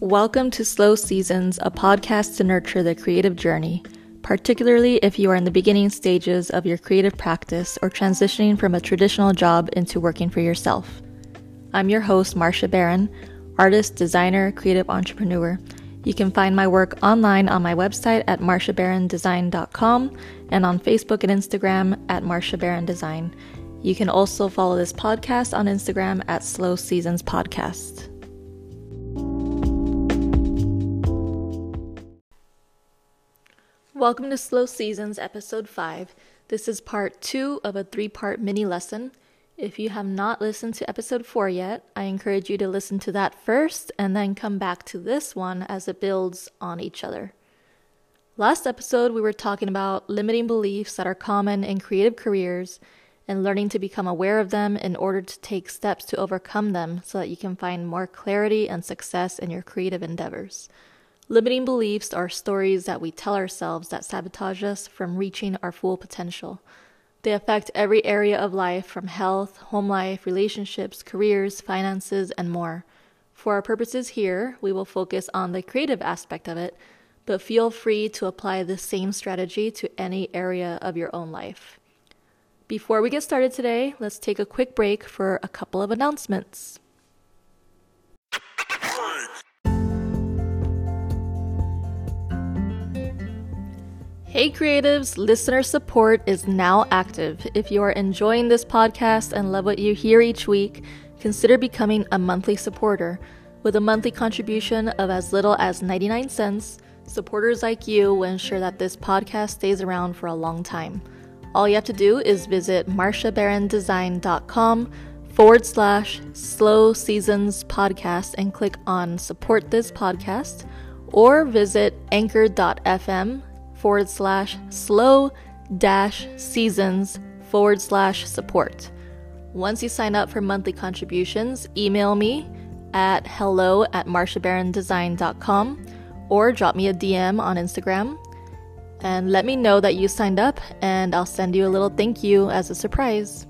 Welcome to Slow Seasons, a podcast to nurture the creative journey, particularly if you are in the beginning stages of your creative practice or transitioning from a traditional job into working for yourself. I'm your host, Marsha Barron, artist, designer, creative entrepreneur. You can find my work online on my website at marshabarrondesign.com and on Facebook and Instagram at Marsha Barron Design. You can also follow this podcast on Instagram at Slow Seasons Podcast. Welcome to Slow Seasons, Episode 5. This is part 2 of a three part mini lesson. If you have not listened to Episode 4 yet, I encourage you to listen to that first and then come back to this one as it builds on each other. Last episode, we were talking about limiting beliefs that are common in creative careers and learning to become aware of them in order to take steps to overcome them so that you can find more clarity and success in your creative endeavors. Limiting beliefs are stories that we tell ourselves that sabotage us from reaching our full potential. They affect every area of life from health, home life, relationships, careers, finances, and more. For our purposes here, we will focus on the creative aspect of it, but feel free to apply the same strategy to any area of your own life. Before we get started today, let's take a quick break for a couple of announcements. Hey creatives, listener support is now active. If you are enjoying this podcast and love what you hear each week, consider becoming a monthly supporter. With a monthly contribution of as little as 99 cents, supporters like you will ensure that this podcast stays around for a long time. All you have to do is visit marshabarrondesign.com forward slash slow seasons podcast and click on support this podcast or visit anchor.fm forward slash slow dash seasons forward slash support. Once you sign up for monthly contributions, email me at hello at marshabarrondesign.com or drop me a DM on Instagram and let me know that you signed up and I'll send you a little thank you as a surprise.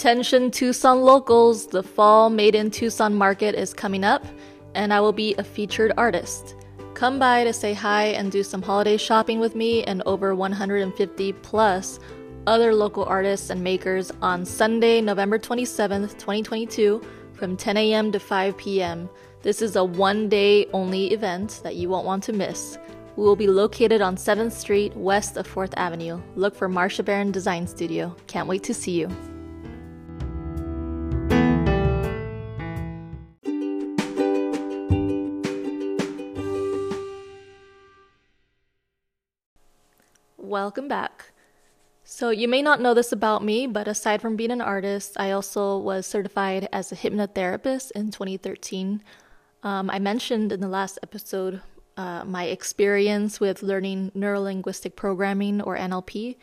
Attention Tucson locals, the Fall Made in Tucson market is coming up, and I will be a featured artist. Come by to say hi and do some holiday shopping with me and over 150 plus other local artists and makers on Sunday, November 27th, 2022, from 10 a.m. to 5 p.m. This is a one day only event that you won't want to miss. We will be located on 7th Street, west of 4th Avenue. Look for Marsha Barron Design Studio. Can't wait to see you. Welcome back. So, you may not know this about me, but aside from being an artist, I also was certified as a hypnotherapist in 2013. Um, I mentioned in the last episode uh, my experience with learning neurolinguistic programming or NLP,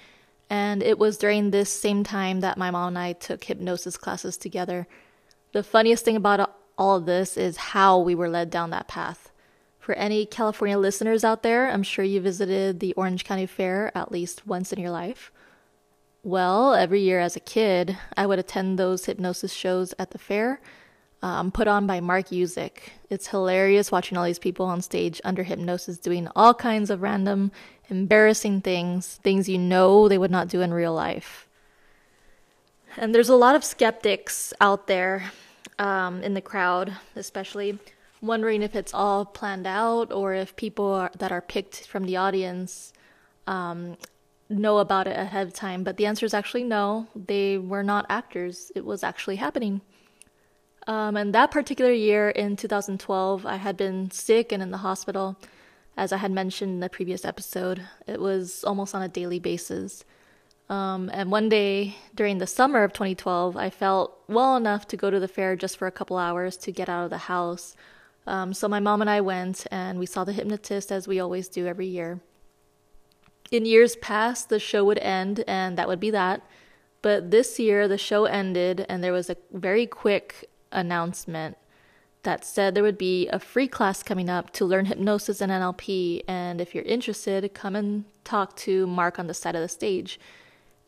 and it was during this same time that my mom and I took hypnosis classes together. The funniest thing about all of this is how we were led down that path. For any California listeners out there, I'm sure you visited the Orange County Fair at least once in your life. Well, every year as a kid, I would attend those hypnosis shows at the fair, um, put on by Mark Yuzuik. It's hilarious watching all these people on stage under hypnosis doing all kinds of random, embarrassing things, things you know they would not do in real life. And there's a lot of skeptics out there um, in the crowd, especially wondering if it's all planned out or if people are, that are picked from the audience um, know about it ahead of time. But the answer is actually no. They were not actors, it was actually happening. Um, and that particular year in 2012, I had been sick and in the hospital. As I had mentioned in the previous episode, it was almost on a daily basis. Um, and one day during the summer of 2012, I felt well enough to go to the fair just for a couple hours to get out of the house um, so my mom and I went and we saw the hypnotist as we always do every year. In years past, the show would end and that would be that. But this year, the show ended and there was a very quick announcement that said there would be a free class coming up to learn hypnosis and NLP. And if you're interested, come and talk to Mark on the side of the stage.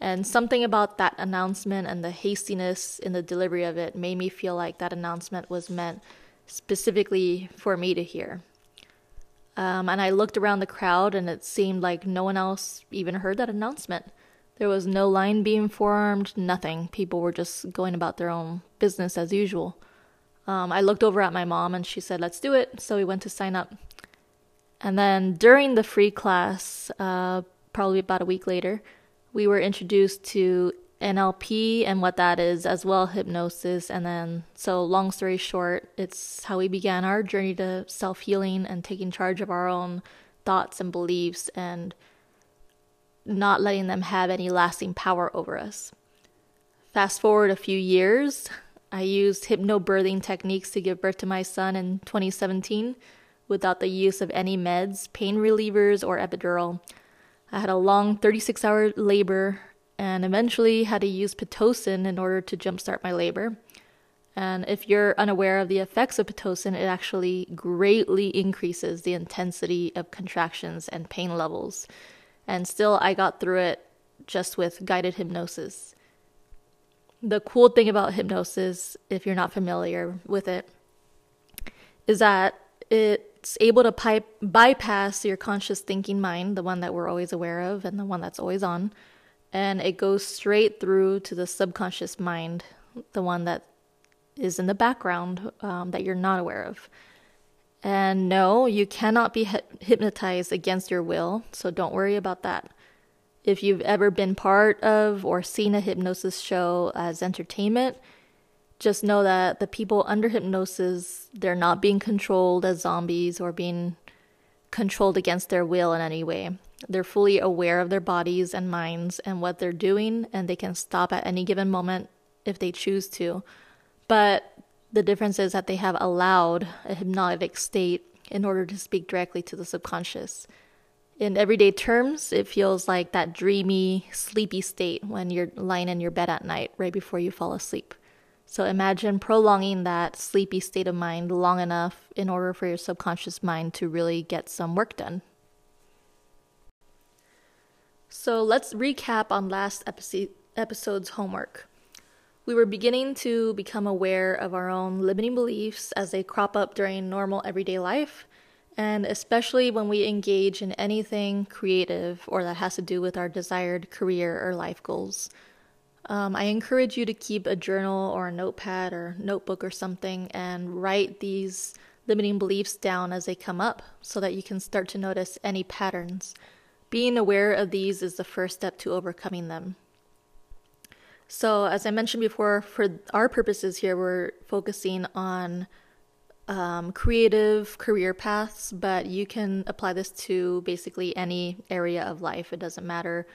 And something about that announcement and the hastiness in the delivery of it made me feel like that announcement was meant specifically for me to hear. Um, and I looked around the crowd, and it seemed like no one else even heard that announcement. There was no line being formed, nothing. People were just going about their own business as usual. Um, I looked over at my mom and she said, let's do it. So we went to sign up. And then during the free class, uh, probably about a week later, we were introduced to NLP and what that is, as well hypnosis. And then, so long story short, it's how we began our journey to self healing and taking charge of our own thoughts and beliefs and not letting them have any lasting power over us. Fast forward a few years, I used hypnobirthing techniques to give birth to my son in 2017 without the use of any meds, pain relievers, or epidural. I had a long 36 hour labor and eventually had to use Pitocin in order to jumpstart my labor. And if you're unaware of the effects of Pitocin, it actually greatly increases the intensity of contractions and pain levels. And still, I got through it just with guided hypnosis the cool thing about hypnosis, if you're not familiar with it, is that it's able to pipe, bypass your conscious thinking mind, the one that we're always aware of and the one that's always on, and it goes straight through to the subconscious mind, the one that is in the background um, that you're not aware of. And no, you cannot be hypnotized against your will, so don't worry about that. If you've ever been part of or seen a hypnosis show as entertainment, just know that the people under hypnosis, they're not being controlled as zombies or being controlled against their will in any way. They're fully aware of their bodies and minds and what they're doing, and they can stop at any given moment if they choose to. But the difference is that they have allowed a hypnotic state in order to speak directly to the subconscious in everyday terms, it feels like that dreamy, sleepy state when you're lying in your bed at night right before you fall asleep. So imagine prolonging that sleepy state of mind long enough in order for your subconscious mind to really get some work done. So let's recap on last episode's homework. We were beginning to become aware of our own limiting beliefs as they crop up during normal everyday life and especially when we engage in anything creative or that has to do with our desired career or life goals. Um, I encourage you to keep a journal or a notepad or notebook or something and write these limiting beliefs down as they come up so that you can start to notice any patterns. Being aware of these is the first step to overcoming them. So, as I mentioned before, for our purposes here, we're focusing on um, creative career paths, but you can apply this to basically any area of life. It doesn't matter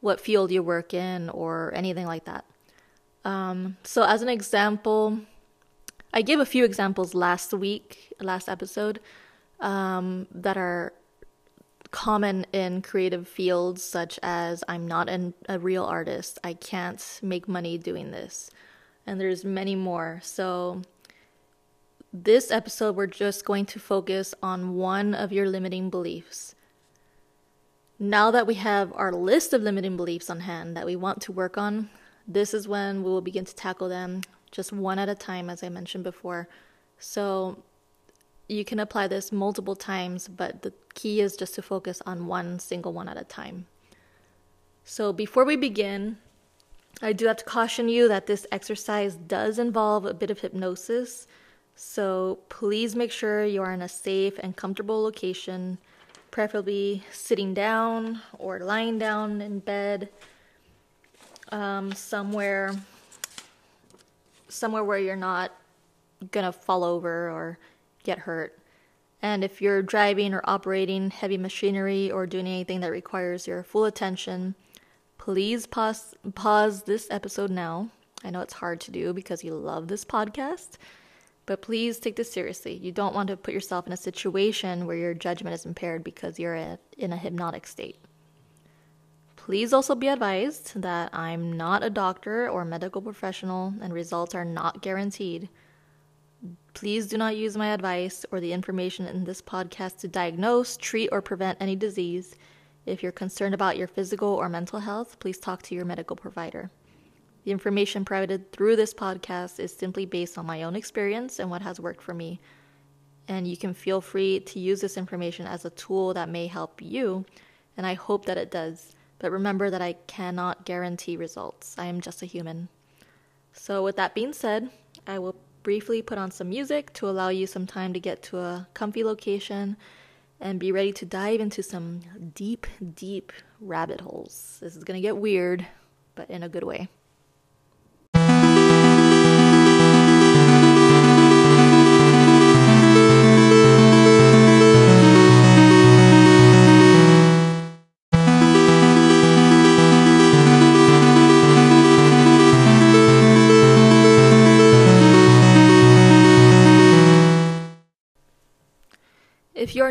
what field you work in or anything like that. Um, so, as an example, I gave a few examples last week, last episode, um, that are common in creative fields, such as I'm not an, a real artist, I can't make money doing this, and there's many more. So, this episode, we're just going to focus on one of your limiting beliefs. Now that we have our list of limiting beliefs on hand that we want to work on, this is when we will begin to tackle them just one at a time, as I mentioned before. So you can apply this multiple times, but the key is just to focus on one single one at a time. So before we begin, I do have to caution you that this exercise does involve a bit of hypnosis. So please make sure you are in a safe and comfortable location, preferably sitting down or lying down in bed, um, somewhere somewhere where you're not gonna fall over or get hurt. And if you're driving or operating heavy machinery or doing anything that requires your full attention, please pause pause this episode now. I know it's hard to do because you love this podcast but please take this seriously. You don't want to put yourself in a situation where your judgment is impaired because you're in a hypnotic state. Please also be advised that I'm not a doctor or medical professional and results are not guaranteed. Please do not use my advice or the information in this podcast to diagnose, treat, or prevent any disease. If you're concerned about your physical or mental health, please talk to your medical provider. The information provided through this podcast is simply based on my own experience and what has worked for me. And you can feel free to use this information as a tool that may help you, and I hope that it does. But remember that I cannot guarantee results. I am just a human. So, with that being said, I will briefly put on some music to allow you some time to get to a comfy location and be ready to dive into some deep, deep rabbit holes. This is going to get weird, but in a good way.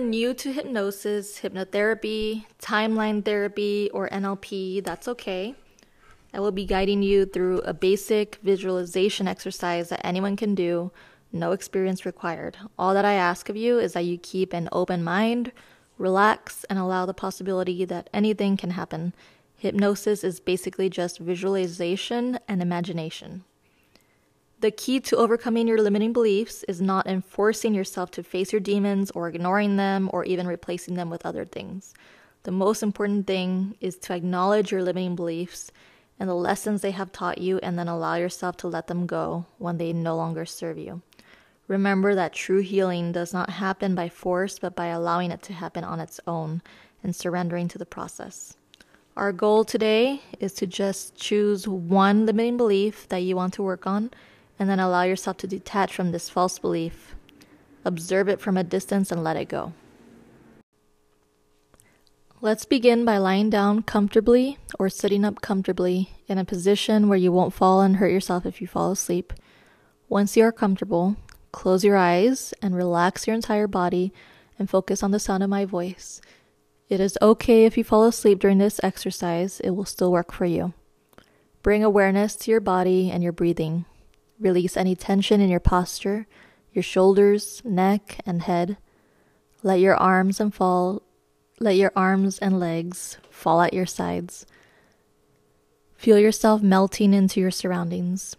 New to hypnosis, hypnotherapy, timeline therapy, or NLP, that's okay. I will be guiding you through a basic visualization exercise that anyone can do, no experience required. All that I ask of you is that you keep an open mind, relax, and allow the possibility that anything can happen. Hypnosis is basically just visualization and imagination. The key to overcoming your limiting beliefs is not enforcing yourself to face your demons or ignoring them or even replacing them with other things. The most important thing is to acknowledge your limiting beliefs and the lessons they have taught you and then allow yourself to let them go when they no longer serve you. Remember that true healing does not happen by force, but by allowing it to happen on its own and surrendering to the process. Our goal today is to just choose one limiting belief that you want to work on and then allow yourself to detach from this false belief. Observe it from a distance and let it go. Let's begin by lying down comfortably or sitting up comfortably in a position where you won't fall and hurt yourself if you fall asleep. Once you are comfortable, close your eyes and relax your entire body and focus on the sound of my voice. It is okay if you fall asleep during this exercise, it will still work for you. Bring awareness to your body and your breathing. Release any tension in your posture, your shoulders, neck, and head. Let your arms and fall let your arms and legs fall at your sides. Feel yourself melting into your surroundings.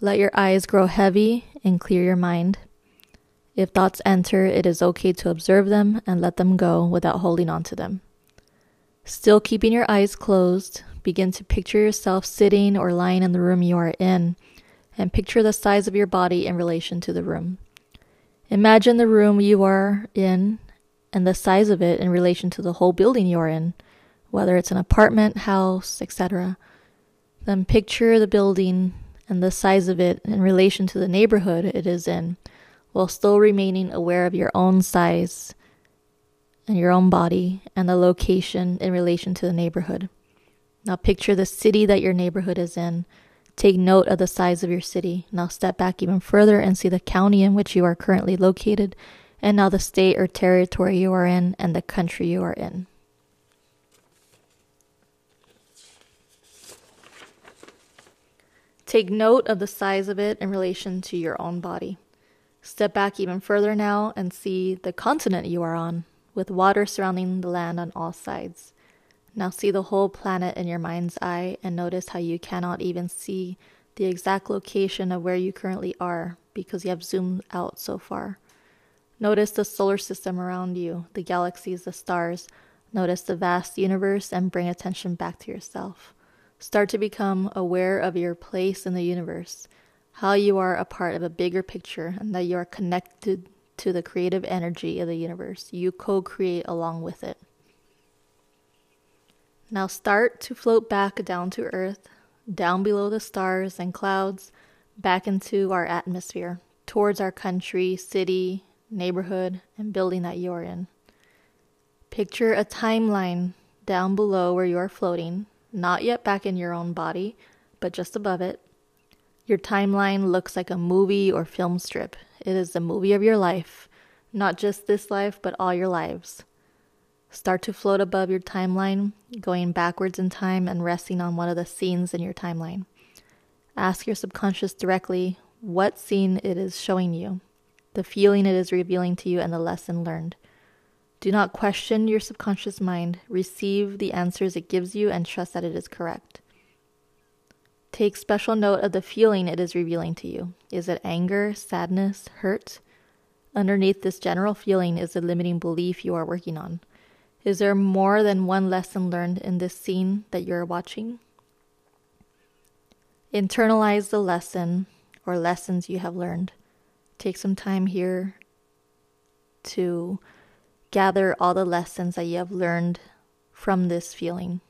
Let your eyes grow heavy and clear your mind. If thoughts enter, it is okay to observe them and let them go without holding on to them. Still keeping your eyes closed, begin to picture yourself sitting or lying in the room you are in and picture the size of your body in relation to the room. Imagine the room you are in and the size of it in relation to the whole building you are in, whether it's an apartment, house, etc. Then picture the building and the size of it in relation to the neighborhood it is in, while still remaining aware of your own size and your own body and the location in relation to the neighborhood. Now picture the city that your neighborhood is in Take note of the size of your city. Now step back even further and see the county in which you are currently located, and now the state or territory you are in and the country you are in. Take note of the size of it in relation to your own body. Step back even further now and see the continent you are on, with water surrounding the land on all sides. Now see the whole planet in your mind's eye and notice how you cannot even see the exact location of where you currently are because you have zoomed out so far. Notice the solar system around you, the galaxies, the stars. Notice the vast universe and bring attention back to yourself. Start to become aware of your place in the universe, how you are a part of a bigger picture, and that you are connected to the creative energy of the universe. You co create along with it. Now start to float back down to Earth, down below the stars and clouds, back into our atmosphere, towards our country, city, neighborhood, and building that you're in. Picture a timeline down below where you are floating, not yet back in your own body, but just above it. Your timeline looks like a movie or film strip. It is the movie of your life, not just this life, but all your lives. Start to float above your timeline, going backwards in time and resting on one of the scenes in your timeline. Ask your subconscious directly what scene it is showing you. the feeling it is revealing to you, and the lesson learned. Do not question your subconscious mind. Receive the answers it gives you and trust that it is correct. Take special note of the feeling it is revealing to you. Is it anger, sadness, hurt? Underneath this general feeling is the limiting belief you are working on. Is there more than one lesson learned in this scene that you're watching? Internalize the lesson or lessons you have learned. Take some time here to gather all the lessons that you have learned from this feeling.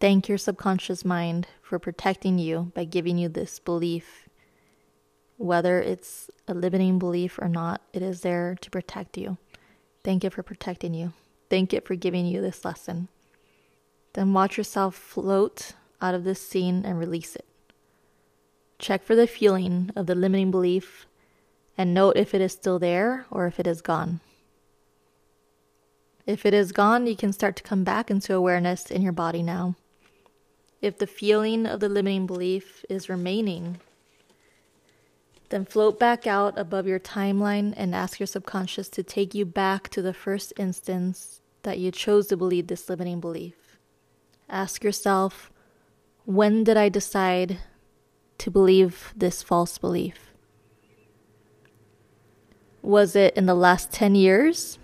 Thank your subconscious mind for protecting you by giving you this belief. Whether it's a limiting belief or not, it is there to protect you. Thank it for protecting you. Thank it for giving you this lesson. Then watch yourself float out of this scene and release it. Check for the feeling of the limiting belief and note if it is still there or if it is gone. If it is gone, you can start to come back into awareness in your body now. If the feeling of the limiting belief is remaining, then float back out above your timeline and ask your subconscious to take you back to the first instance that you chose to believe this limiting belief. Ask yourself, when did I decide to believe this false belief? Was it in the last 10 years?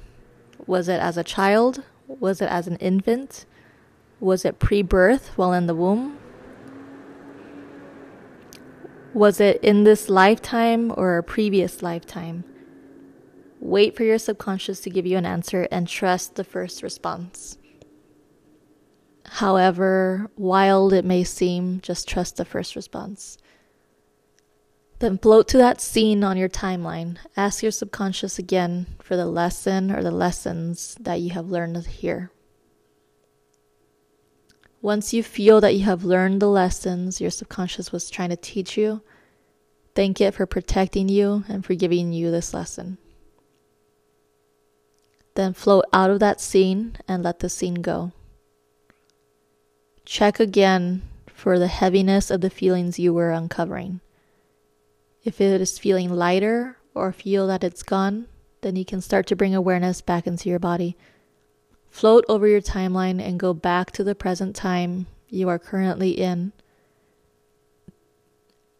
Was it as a child? Was it as an infant? Was it pre birth while in the womb? Was it in this lifetime or a previous lifetime? Wait for your subconscious to give you an answer and trust the first response. However wild it may seem, just trust the first response. Then float to that scene on your timeline. Ask your subconscious again for the lesson or the lessons that you have learned here. Once you feel that you have learned the lessons your subconscious was trying to teach you, thank it for protecting you and for giving you this lesson. Then float out of that scene and let the scene go. Check again for the heaviness of the feelings you were uncovering. If it is feeling lighter or feel that it's gone, then you can start to bring awareness back into your body. Float over your timeline and go back to the present time you are currently in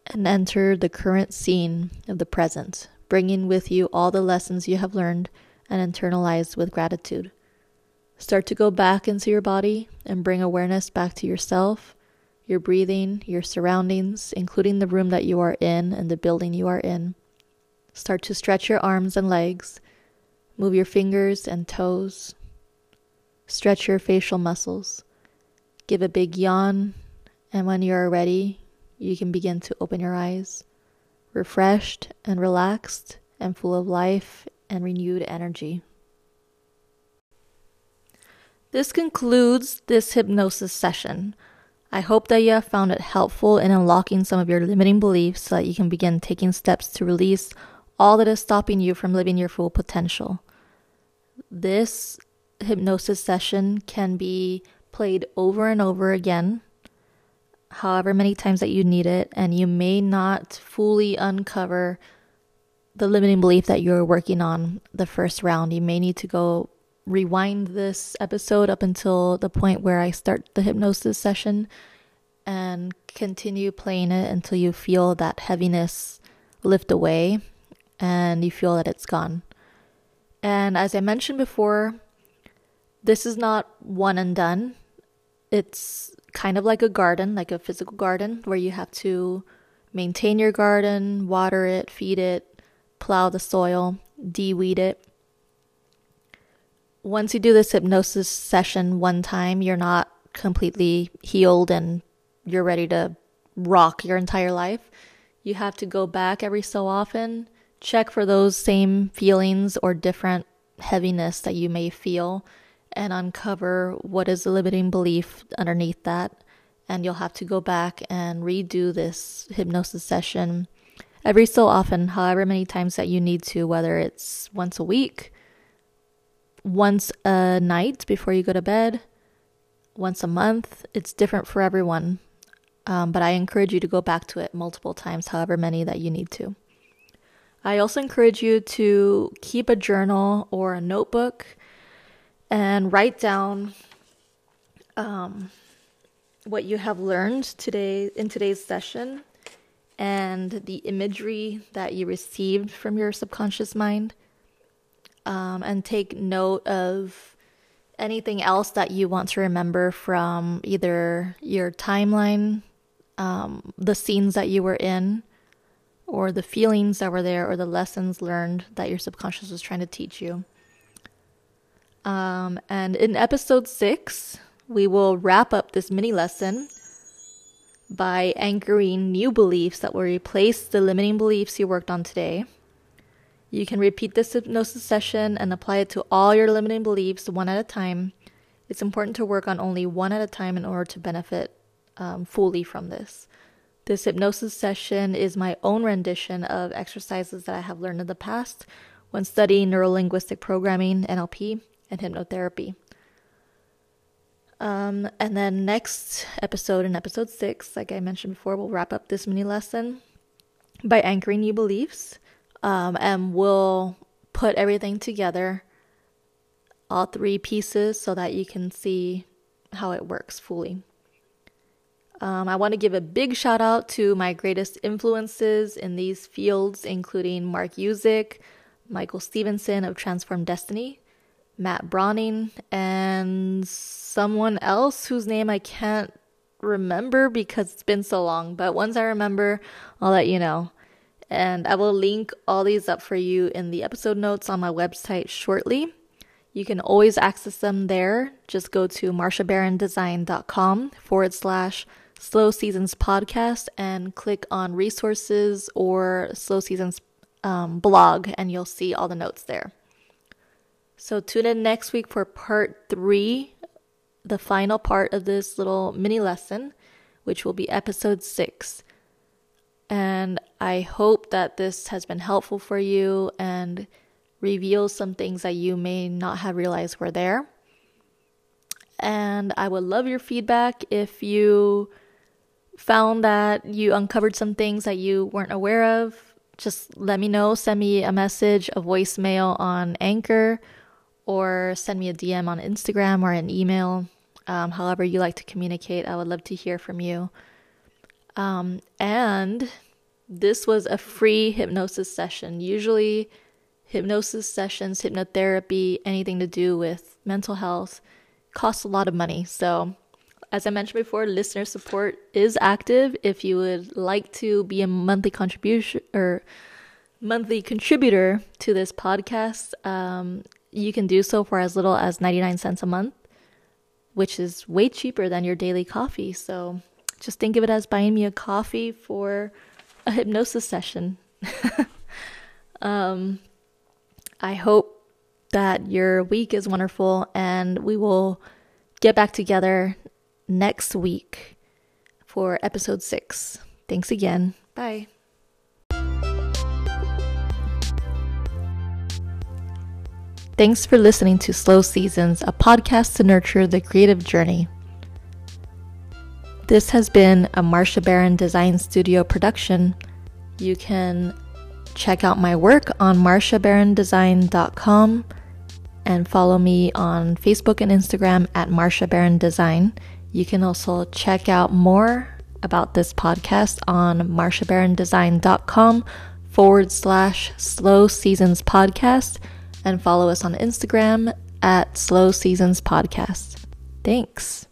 and enter the current scene of the present, bringing with you all the lessons you have learned and internalized with gratitude. Start to go back into your body and bring awareness back to yourself, your breathing, your surroundings, including the room that you are in and the building you are in. Start to stretch your arms and legs, move your fingers and toes, Stretch your facial muscles. Give a big yawn, and when you are ready, you can begin to open your eyes, refreshed and relaxed and full of life and renewed energy. This concludes this hypnosis session. I hope that you have found it helpful in unlocking some of your limiting beliefs so that you can begin taking steps to release all that is stopping you from living your full potential. This hypnosis session can be played over and over again, however many times that you need it, and you may not fully uncover the limiting belief that you're working on the first round. You may need to go rewind this episode up until the point where I start the hypnosis session and continue playing it until you feel that heaviness lift away and you feel that it's gone. And as I mentioned before, this is not one and done. It's kind of like a garden, like a physical garden, where you have to maintain your garden, water it, feed it, plow the soil, de-weed it. Once you do this hypnosis session one time, you're not completely healed and you're ready to rock your entire life. You have to go back every so often, check for those same feelings or different heaviness that you may feel and uncover what is the limiting belief underneath that. And you'll have to go back and redo this hypnosis session every so often, however many times that you need to, whether it's once a week, once a night before you go to bed, once a month. It's different for everyone. Um, but I encourage you to go back to it multiple times, however many that you need to. I also encourage you to keep a journal or a notebook and write down um, what you have learned today in today's session and the imagery that you received from your subconscious mind. Um, and take note of anything else that you want to remember from either your timeline, um, the scenes that you were in, or the feelings that were there, or the lessons learned that your subconscious was trying to teach you. Um, and in episode six, we will wrap up this mini lesson by anchoring new beliefs that will replace the limiting beliefs you worked on today. You can repeat this hypnosis session and apply it to all your limiting beliefs one at a time. It's important to work on only one at a time in order to benefit um, fully from this. This hypnosis session is my own rendition of exercises that I have learned in the past when studying neurolinguistic programming, NLP, and hypnotherapy. Um, and then next episode, in episode six, like I mentioned before, we'll wrap up this mini lesson by anchoring new beliefs. Um, and we'll put everything together, all three pieces, so that you can see how it works fully. Um, I want to give a big shout out to my greatest influences in these fields, including Mark Yuzuik, Michael Stevenson of Transform Destiny, Matt Brauning, and someone else whose name I can't remember because it's been so long. But once I remember, I'll let you know. And I will link all these up for you in the episode notes on my website shortly. You can always access them there. Just go to marshabarrondesign.com forward slash slow seasons podcast and click on resources or slow seasons um, blog, and you'll see all the notes there. So tune in next week for part three, the final part of this little mini lesson, which will be episode six. And I hope that this has been helpful for you and reveals some things that you may not have realized were there. And I would love your feedback if you found that you uncovered some things that you weren't aware of. Just let me know. Send me a message, a voicemail on Anchor or send me a DM on Instagram or an email. Um, however, you like to communicate, I would love to hear from you. Um, and this was a free hypnosis session. Usually, hypnosis sessions, hypnotherapy, anything to do with mental health costs a lot of money. So, as I mentioned before, listener support is active. If you would like to be a monthly contribution or monthly contributor to this podcast, um, you can do so for as little as 99 cents a month, which is way cheaper than your daily coffee. So just think of it as buying me a coffee for a hypnosis session. um, I hope that your week is wonderful and we will get back together next week for episode six. Thanks again. Bye. Thanks for listening to Slow Seasons, a podcast to nurture the creative journey. This has been a Marsha Barron Design Studio production. You can check out my work on marshabarrondesign.com and follow me on Facebook and Instagram at Marsha Barron Design. You can also check out more about this podcast on marshabarrondesign.com forward slash slow seasons podcast and follow us on Instagram at Slow Seasons Podcast. Thanks.